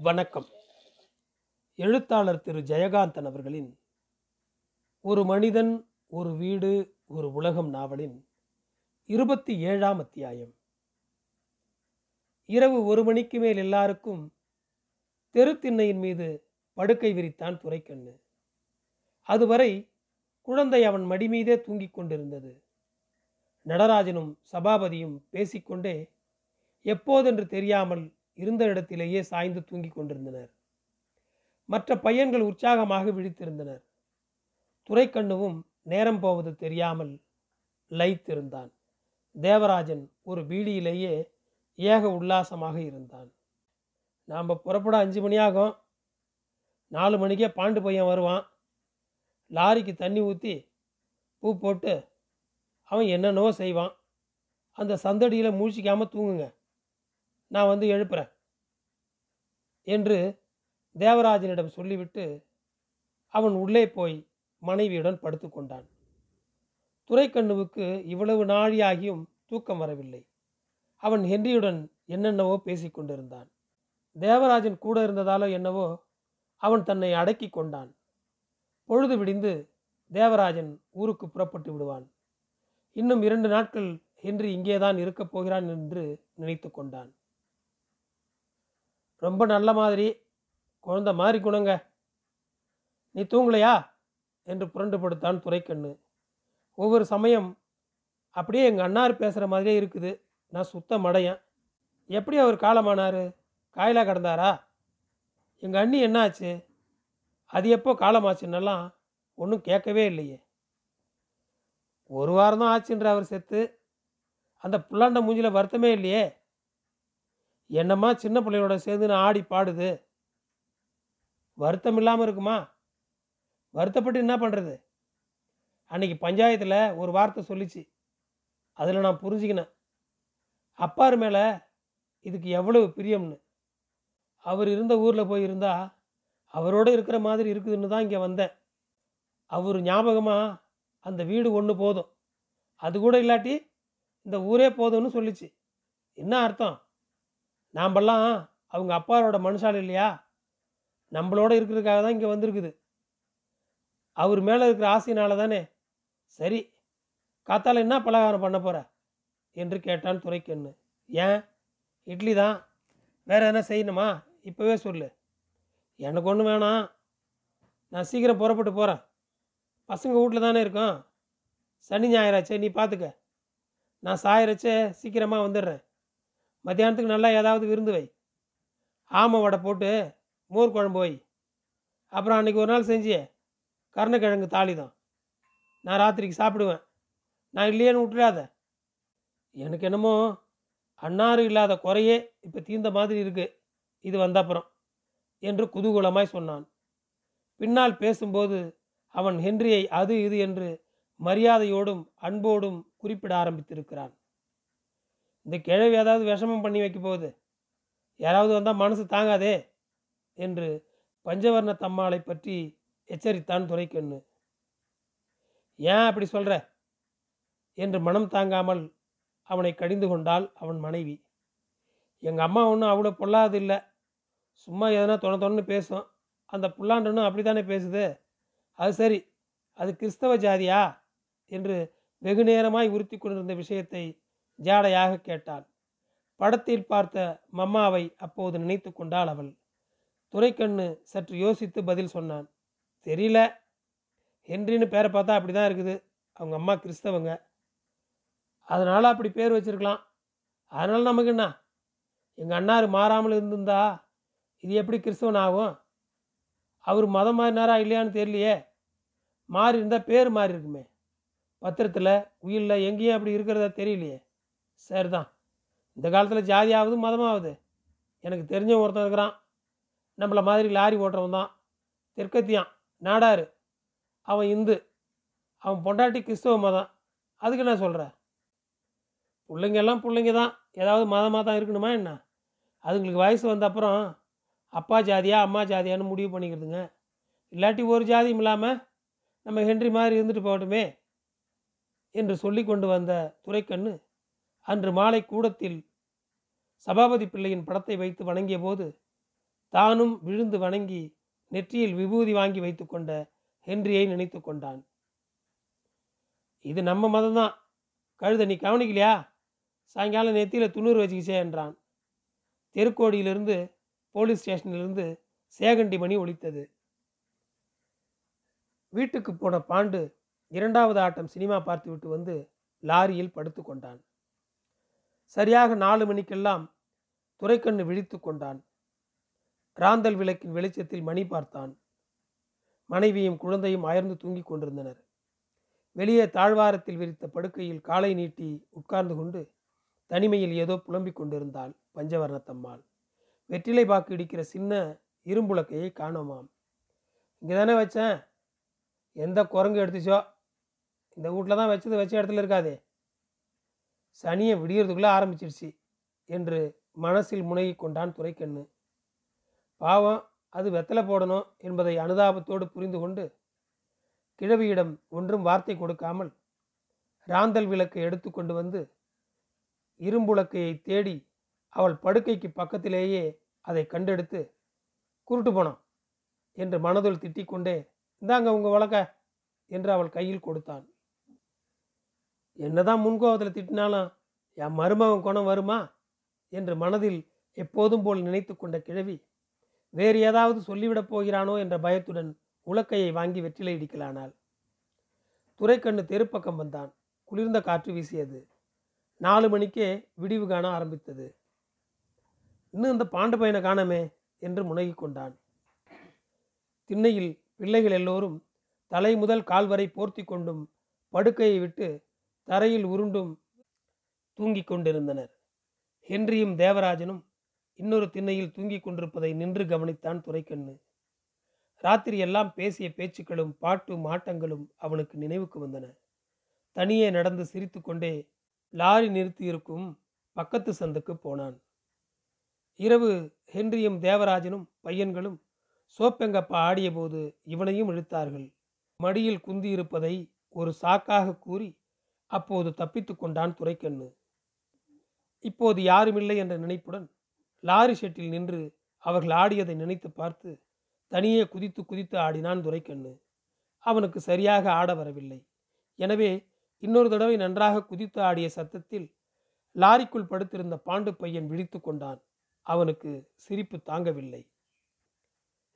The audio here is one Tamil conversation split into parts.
வணக்கம். எழுத்தாளர் திரு ஜெயகாந்தன் அவர்களின் ஒரு மனிதன் ஒரு வீடு ஒரு உலகம் நாவலின் இருபத்தி ஏழாம் அத்தியாயம். இரவு ஒரு மணிக்கு மேல் எல்லாருக்கும் தெருத்திண்ணையின் மீது படுக்கை விரித்தான் துரைக்கண்ணு. அதுவரை குழந்தை அவன் மடி மீதே தூங்கிக் கொண்டிருந்தது. நடராஜனும் சபாபதியும் பேசிக்கொண்டே எப்போதென்று தெரியாமல் இருந்த இடத்திலேயே சாய்ந்து தூங்கிக் கொண்டிருந்தனர். மற்ற பையன்கள் உற்சாகமாக விழித்திருந்தனர். துரைக்கண்ணுவும் நேரம் போவது தெரியாமல் லயித்திருந்தான். தேவராஜன் ஒரு பீடியிலேயே ஏக உல்லாசமாக இருந்தான். நாம் புறப்பட அஞ்சு மணி ஆகும் நாலு மணிக்கே பாண்டு பையன் வருவான். லாரிக்கு தண்ணி ஊற்றி பூ போட்டு அவன் என்னென்னவோ செய்வான். அந்த சந்தடியில் மூழ்கிக்காமல் தூங்குங்க. நான் வந்து எழுப்புறேன் என்று தேவராஜனிடம் சொல்லிவிட்டு அவன் உள்ளே போய் மனைவியுடன் படுத்துக்கொண்டான். துரைக்கண்ணுவுக்கு இவ்வளவு நாழியாகியும் தூக்கம் வரவில்லை. அவன் ஹென்ரியுடன் என்னென்னவோ பேசிக்கொண்டிருந்தான் தேவராஜன் கூட இருந்ததாலோ என்னவோ அவன் தன்னை அடக்கி கொண்டான். பொழுது விடிந்து தேவராஜன் ஊருக்கு புறப்பட்டு விடுவான். இன்னும் இரண்டு நாட்கள் ஹென்றி இங்கேதான் இருக்கப் போகிறான் என்று நினைத்து கொண்டான். ரொம்ப நல்ல மாதிரி குழந்த மாதிரி குணங்க. நீ தூங்கலையா? என்று புரண்டு படுத்தான் துரைக்கண்ணு. ஒவ்வொரு சமயம் அப்படியே எங்கள் அண்ணார் பேசுகிற மாதிரியே இருக்குது. நான் சுத்த மடையன். எப்படி அவர் காலமானார்? காயிலாக கிடந்தாரா? எங்கள் அண்ணி என்னாச்சு? அது எப்போ காலமாச்சுன்னெல்லாம் ஒன்றும் கேட்கவே இல்லையே. ஒரு வாரம் தான் ஆச்சுன்ற அவர் செத்து. அந்த புல்லாண்ட மூஞ்சியில் வருத்தமே இல்லையே? என்னம்மா சின்ன பிள்ளைகளோட சேர்ந்து நான் ஆடி பாடுது? வருத்தம் இல்லாமல் இருக்குமா? வருத்தப்பட்டு என்ன பண்ணுறது அன்னைக்கு பஞ்சாயத்தில் ஒரு வார்த்தை சொல்லிச்சு. அதில் நான் புரிஞ்சுக்கினேன். அப்பார் மேலே இதுக்கு எவ்வளவு பிரியம்னு. அவர் இருந்த ஊரில் போய் இருந்தா அவரோடு இருக்கிற மாதிரி இருக்குதுன்னு தான் இங்கே வந்தேன். அவர் ஞாபகமாக அந்த வீடு ஒன்று போதும். அது கூட இல்லாட்டி இந்த ஊரே போதும்னு சொல்லிச்சு. என்ன அர்த்தம்? நாம்பெல்லாம் அவங்க அப்பாரோட மனுஷால் இல்லையா? நம்மளோட இருக்கிறதுக்காக தான் இங்கே வந்திருக்குது. அவர் மேலே இருக்கிற ஆசையினால தானே. சரி காத்தால் என்ன பலகாரம் பண்ண போகிற என்று கேட்டான் துரைக்கண்ணு. ஏன்? இட்லி தான். வேறு என்ன செய்யணுமா? இப்போவே சொல்லு. எனக்கு ஒன்றும் வேணாம். நான் சீக்கிரம் புறப்பட்டு போகிறேன் பசங்க வீட்டில் தானே இருக்கோம். சனி ஞாயிறாச்சே நீ பார்த்துக்க நான் சாயிறச்சே சீக்கிரமாக வந்துடுறேன். மத்தியானத்துக்கு நல்லா ஏதாவது விருந்து வை. ஆமை வடை போட்டு மோர் குழம்பு வை. அப்புறம் அன்றைக்கி ஒரு நாள் செஞ்சியே கருணக்கிழங்கு தாலி தான் நான் ராத்திரிக்கு சாப்பிடுவேன். நான் இல்லையேன்னு விட்டுறாத எனக்கு என்னமோ அன்னாறு இல்லாத குறையே இப்போ தீர்ந்த மாதிரி இருக்குது இது வந்த அப்புறம் என்று குதூகூலமாய் சொன்னான். பின்னால் பேசும்போது அவன் ஹென்ரியை அது இது என்று மரியாதையோடும் அன்போடும் குறிப்பிட ஆரம்பித்திருக்கிறான். இந்த கிழவி ஏதாவது விஷமம் பண்ணி வைக்க போகுது. யாராவது வந்தால் மனசு தாங்காதே என்று பஞ்சவர்ண தம்மாளை பற்றி எச்சரித்தான் துரைக்கண்ணு. ஏன் அப்படி சொல்கிற என்று மனம் தாங்காமல் அவனை கடிந்து கொண்டாள் அவன் மனைவி. எங்கள் அம்மா ஒன்றும் அவ்வளோ பொல்லாது இல்லை சும்மா எதனா தொண தொண்ணு பேசும். அந்த புல்லாண்டனும் அப்படி தானே பேசுது. அது சரி அது கிறிஸ்தவ ஜாதியா? என்று வெகு நேரமாய் உறுத்தி கொண்டிருந்த விஷயத்தை ஜாடையாக கேட்டாள். படத்தில் பார்த்த மம்மாவை அப்போது நினைத்து கொண்டாள் அவள். துரைக்கண்ணு சற்று யோசித்து பதில் சொன்னான் தெரியல. ஹென்றின்னு பேரை பார்த்தா அப்படி தான் இருக்குது. அவங்க அம்மா கிறிஸ்தவங்க. அதனால் அப்படி பேர் வச்சிருக்கலாம். அதனால் நமக்கு என்ன? எங்கள் அண்ணார் மாறாமல் இருந்திருந்தா இது எப்படி கிறிஸ்தவன் ஆகும்? அவர் மதம் மாறினாரா இல்லையான்னு தெரியலையே. மாறி இருந்தால் பேர் மாறி இருக்குமே. பத்திரத்தில் உயிரில் எங்கேயும் அப்படி இருக்கிறதா தெரியலையே. சரி தான் இந்த காலத்தில் ஜாதி ஆகுது மதமாகுது எனக்கு தெரிஞ்ச ஒருத்தன் இருக்கிறான். நம்மளை மாதிரி லாரி ஓட்டுறவன் தான். தெற்கத்தியான் நாடாரு. அவன் இந்து. அவன் பொண்டாட்டி கிறிஸ்தவ மதம். அதுக்கு என்ன சொல்கிற பிள்ளைங்க எல்லாம் பிள்ளைங்க தான். ஏதாவது மதமாக தான் இருக்கணுமா என்ன? அதுங்களுக்கு வயசு வந்த அப்புறம் அப்பா ஜாதியா அம்மா ஜாதியான்னு முடிவு பண்ணிக்கிறதுங்க. இல்லாட்டி ஒரு ஜாதியும் இல்லாமல் நம்ம ஹென்றி மாதிரி இருந்துட்டு போகட்டுமே என்று சொல்லி கொண்டு வந்த துரைக்கண்ணு அன்று மாலை கூடத்தில் சபாபதி பிள்ளையின் படத்தை வைத்து வணங்கிய போது தானும் விழுந்து வணங்கி நெற்றியில் விபூதி வாங்கி வைத்துக்கொண்ட ஹென்ரியை நினைத்து கொண்டான். இது நம்ம மதம்தான். கழுத நீ கவனிக்கலையா? சாயங்காலம் நெத்தியில் துண்ணூறு வச்சுக்கிச்சே என்றான். தெருக்கோடியிலிருந்து போலீஸ் ஸ்டேஷனிலிருந்து சேகண்டி மணி ஒழித்தது வீட்டுக்கு போன பாண்டு இரண்டாவது ஆட்டம் சினிமா பார்த்துவிட்டு வந்து லாரியில் படுத்து கொண்டான். சரியாக நாலு மணிக்கெல்லாம் துரைக்கண்ணு விழித்து கொண்டான். ராந்தல் விளக்கின் வெளிச்சத்தில் மணி பார்த்தான். மனைவியும் குழந்தையும் அயர்ந்து தூங்கிக் கொண்டிருந்தனர். வெளியே தாழ்வாரத்தில் விரித்த படுக்கையில் காலை நீட்டி உட்கார்ந்து கொண்டு தனிமையில் ஏதோ புலம்பிக் கொண்டிருந்தாள் பஞ்சவர்ணத்தம்மாள். வெற்றிலை பாக்கு இடிக்கிற சின்ன இரும்புலக்கையை காணோமாம். இங்கே தானே வச்சேன்? எந்த குரங்கு எடுத்துச்சோ? இந்த வீட்டில் தான் வச்சது வச்ச இடத்துல இருக்காதே. சனியை விடியறதுக்குள்ளே ஆரம்பிச்சிடுச்சு என்று மனசில் முனகி கொண்டான் துரைக்கண்ணு. பாவம் அது வெத்தலை போடணும் என்பதை அனுதாபத்தோடு புரிந்து கொண்டு கிழவியிடம் ஒன்றும் வார்த்தை கொடுக்காமல் ராந்தல் விளக்கை எடுத்து கொண்டு வந்து இரும்புளக்கையை தேடி அவள் படுக்கைக்கு பக்கத்திலேயே அதை கண்டெடுத்து குருட்டு போனான் என்று மனதுள் திட்டிக்கொண்டே இந்தாங்க உங்கள் வழக்க என்று அவள் கையில் கொடுத்தான். என்னதான் முன்கோபத்தில் திட்டினாலும் என் மருமகன் குணம் வருமா? என்று மனதில் எப்போதும் போல் நினைத்து கொண்ட கிழவி வேறு ஏதாவது சொல்லிவிடப் போகிறானோ? என்ற பயத்துடன் உலக்கையை வாங்கி வெற்றிலை இடிக்கலானாள். துரைக்கண்ணு தெருப்பக்கம் வந்தான். குளிர்ந்த காற்று வீசியது. நாலு மணிக்கே விடிவு காண ஆரம்பித்தது. இன்னும் இந்த பாண்டு பையனை காணமே என்று முனகிக் கொண்டான். திண்ணையில் பிள்ளைகள் எல்லோரும் தலை முதல் கால் வரை போர்த்தி கொண்டும் படுக்கையை விட்டு தரையில் உருண்டும் தூங்கிக் கொண்டிருந்தனர். ஹென்ரியும் தேவராஜனும் இன்னொரு திண்ணையில் தூங்கிக் கொண்டிருப்பதை நின்று கவனித்தான் துரைக்கண்ணு. ராத்திரி எல்லாம் பேசிய பேச்சுக்களும் பாட்டும் ஆட்டங்களும் அவனுக்கு நினைவுக்கு வந்தன. தனியே நடந்து சிரித்து கொண்டே லாரி நிறுத்தியிருக்கும் பக்கத்து சந்துக்கு போனான். இரவு ஹென்ரியும் தேவராஜனும் பையன்களும் சோப்பெங்கப்பா ஆடியபோது இவனையும் இழுத்தார்கள். மடியில் குந்தியிருப்பதை ஒரு சாக்காக கூறி அப்போது தப்பித்து கொண்டான் துரைக்கண்ணு. இப்போது யாருமில்லை என்ற நினைப்புடன் லாரி ஷெட்டில் நின்று அவர்கள் ஆடியதை நினைத்து பார்த்து தனியே குதித்து குதித்து ஆடினான் துரைக்கண்ணு. அவனுக்கு சரியாக ஆட வரவில்லை. எனவே இன்னொரு தடவை நன்றாக குதித்து ஆடிய சத்தத்தில் லாரிக்குள் படுத்திருந்த பாண்டு பையன் விழித்து கொண்டான். அவனுக்கு சிரிப்பு தாங்கவில்லை.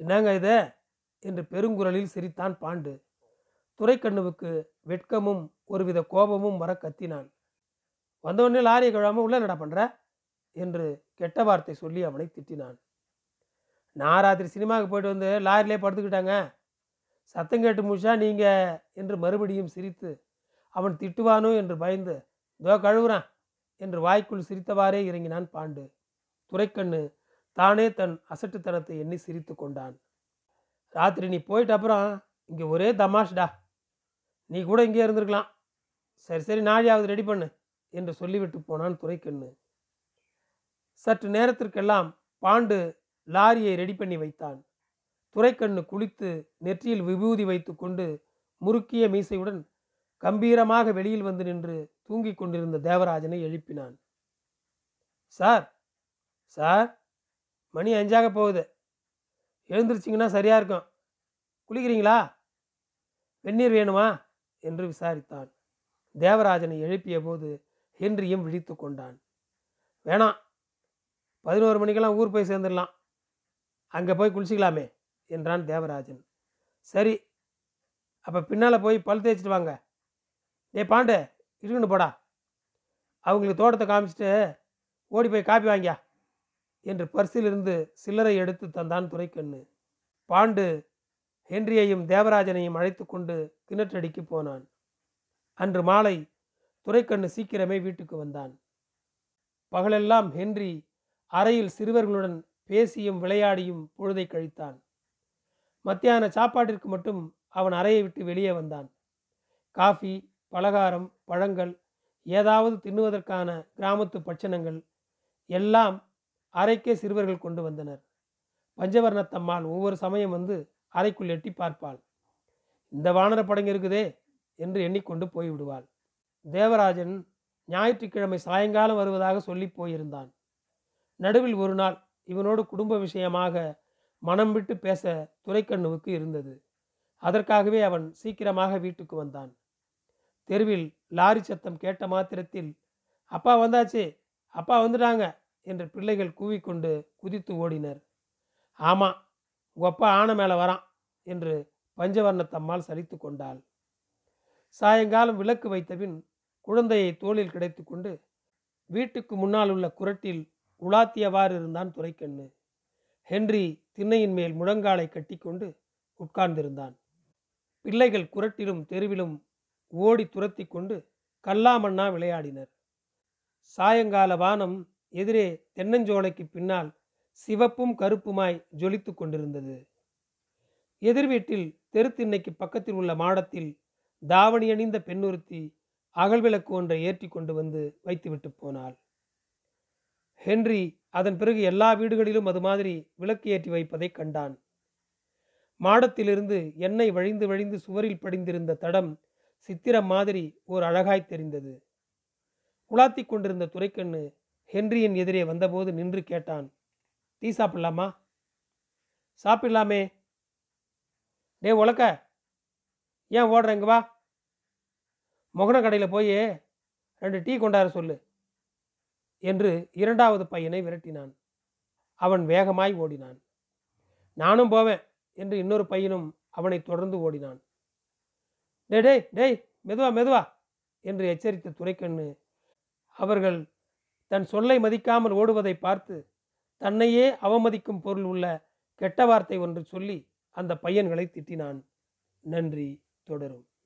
என்னங்க இத? என்று பெருங்குரலில் சிரித்தான் பாண்டு. துரைக்கண்ணுவுக்கு வெட்கமும் ஒருவித கோபமும் வர கத்தினான். வந்தவொடனே லாரியை கழுவாமல் உள்ள என்னடா பண்ற? என்று கெட்ட வார்த்தை சொல்லி அவனை திட்டினான். நான் ராத்திரி சினிமாவுக்கு போயிட்டு வந்து லாரிலே படுத்துக்கிட்டாங்க. சத்தம் கேட்டு முடிச்சா நீங்க? என்று மறுபடியும் சிரித்து அவன் திட்டுவானோ? என்று பயந்து தோ கழுவுறான் என்று வாய்க்குள் சிரித்தவாறே இறங்கினான் பாண்டு. துரைக்கண்ணு தானே தன் அசட்டுத்தனத்தை எண்ணி சிரித்து கொண்டான். ராத்திரி நீ போயிட்ட அப்புறம் இங்கே ஒரே தமாஷ்டா. நீ கூட இங்கே இருந்திருக்கலாம். சரி சரி நாளையாவது ரெடி பண்ணு என்று சொல்லிவிட்டு போனான் துரைக்கண்ணு. சற்று நேரத்திற்கெல்லாம் பாண்டு லாரியை ரெடி பண்ணி வைத்தான். துரைக்கண்ணு குளித்து நெற்றியில் விபூதி வைத்து கொண்டு முறுக்கிய மீசையுடன் கம்பீரமாக வெளியில் வந்து நின்று தூங்கிக் கொண்டிருந்த தேவராஜனை எழுப்பினான். சார் சார் மணி அஞ்சாக போகுது. எழுந்திருச்சிங்கன்னா சரியா இருக்கும். குளிக்கிறீங்களா? வெந்நீர் வேணுமா? என்று விசாரித்தான். தேவராஜனை எழுப்பிய போது ஹென்ரியும் விழித்து கொண்டான். வேணாம் பதினோரு மணிக்கெல்லாம் ஊர் போய் சேர்ந்துடலாம். அங்கே போய் குளிச்சிக்கலாமே என்றான் தேவராஜன். சரி அப்போ பின்னால் போய் பல் தேய்ச்சிட்டு வாங்க. டே பாண்டே இருக்குன்னு போடா. அவங்களுக்கு தோட்டத்தை காமிச்சிட்டு ஓடி போய் காப்பி வாங்கியா என்று பர்சிலிருந்து சில்லறை எடுத்து தந்தான் துரைக்கண்ணு. பாண்டு ஹென்ரியையும் தேவராஜனையும் அழைத்து கொண்டு கிணற்றடிக்கு போனான். அன்று மாலை துரைக்கண்ணு சீக்கிரமே வீட்டுக்கு வந்தான். பகலெல்லாம் ஹென்றி அறையில் சிறுவர்களுடன் பேசியும் விளையாடியும் பொழுதை கழித்தான். மத்தியான சாப்பாட்டிற்கு மட்டும் அவன் அறையை விட்டு வெளியே வந்தான். காஃபி பலகாரம் பழங்கள் ஏதாவது தின்னுவதற்கான கிராமத்து பட்சணங்கள் எல்லாம் அறைக்கே சிறுவர்கள் கொண்டு வந்தனர். பஞ்சவர்ணத்தம்மாள் ஒவ்வொரு சமயம் வந்து அறைக்குள் எட்டி பார்ப்பாள். இந்த வானர படங்க இருக்குதே என்று எண்ணிக்கொண்டு போய்விடுவாள். தேவராஜன் ஞாயிற்றுக்கிழமை சாயங்காலம் வருவதாக சொல்லி போயிருந்தான். நடுவில் ஒரு நாள் இவனோடு குடும்ப விஷயமாக மனம் விட்டு பேச துரைக்கண்ணுவுக்கு இருந்தது. அதற்காகவே அவன் சீக்கிரமாக வீட்டுக்கு வந்தான். தெருவில் லாரி சத்தம் கேட்ட மாத்திரத்தில் அப்பா வந்தாச்சு அப்பா வந்துட்டாங்க என்று பிள்ளைகள் கூவிக்கொண்டு குதித்து ஓடினர். ஆமாம் உங்கள் அப்பா ஆன மேலே வரான் என்று பஞ்சவர்ணத்தம்மாள் சலித்து கொண்டாள். சாயங்காலம் விளக்கு வைத்தபின் குழந்தையை தோளில் கிடைத்து கொண்டு வீட்டுக்கு முன்னால் உள்ள குரட்டில் உலாத்தியவாறு இருந்தான் துரைக்கண்ணு. ஹென்றி திண்ணையின் மேல் முழங்காலை கட்டிக்கொண்டு உட்கார்ந்திருந்தான். பிள்ளைகள் குரட்டிலும் தெருவிலும் ஓடி துரத்தி கொண்டு கல்லாமண்ணா விளையாடினர். சாயங்கால வானம் எதிரே தென்னஞ்சோலைக்கு பின்னால் சிவப்பும் கருப்புமாய் ஜொலித்து கொண்டிருந்தது. எதிர் வீட்டில் தெருத்திண்ணைக்கு பக்கத்தில் உள்ள மாடத்தில் தாவணி அணிந்த பெண்ணுறுத்தி அகல்விளக்கு ஒன்றை ஏற்றி கொண்டு வந்து வைத்துவிட்டு போனாள். ஹென்றி அதன் பிறகு எல்லா வீடுகளிலும் அது மாதிரி விளக்கு ஏற்றி வைப்பதை கண்டான். மாடத்திலிருந்து எண்ணெய் வழிந்து வழிந்து சுவரில் படிந்திருந்த தடம் சித்திரம் மாதிரி ஓர் அழகாய் தெரிந்தது. உலாத்தி கொண்டிருந்த துரைக்கண்ணு ஹென்ரியின் எதிரே வந்தபோது நின்று கேட்டான் டீ சாப்பிடலாமா? சாப்பிடலாமே. டே உலக்க. ஏன் ஓடுற வா. மொகன கடையில் போய் ரெண்டு டீ கொண்டார சொல்லு என்று இரண்டாவது பையனை விரட்டினான். அவன் வேகமாய் ஓடினான். நானும் போவேன் என்று இன்னொரு பையனும் அவனை தொடர்ந்து ஓடினான். டே டேய் டேய் மெதுவா மெதுவா என்று எச்சரித்த துரைக்கண்ணு அவர்கள் தன் சொல்லை மதிக்காமல் ஓடுவதை பார்த்து தன்னையே அவமதிக்கும் பொருள் உள்ள கெட்ட வார்த்தை ஒன்று சொல்லி அந்த பையன்களை திட்டினான். நன்றி தொடரும்.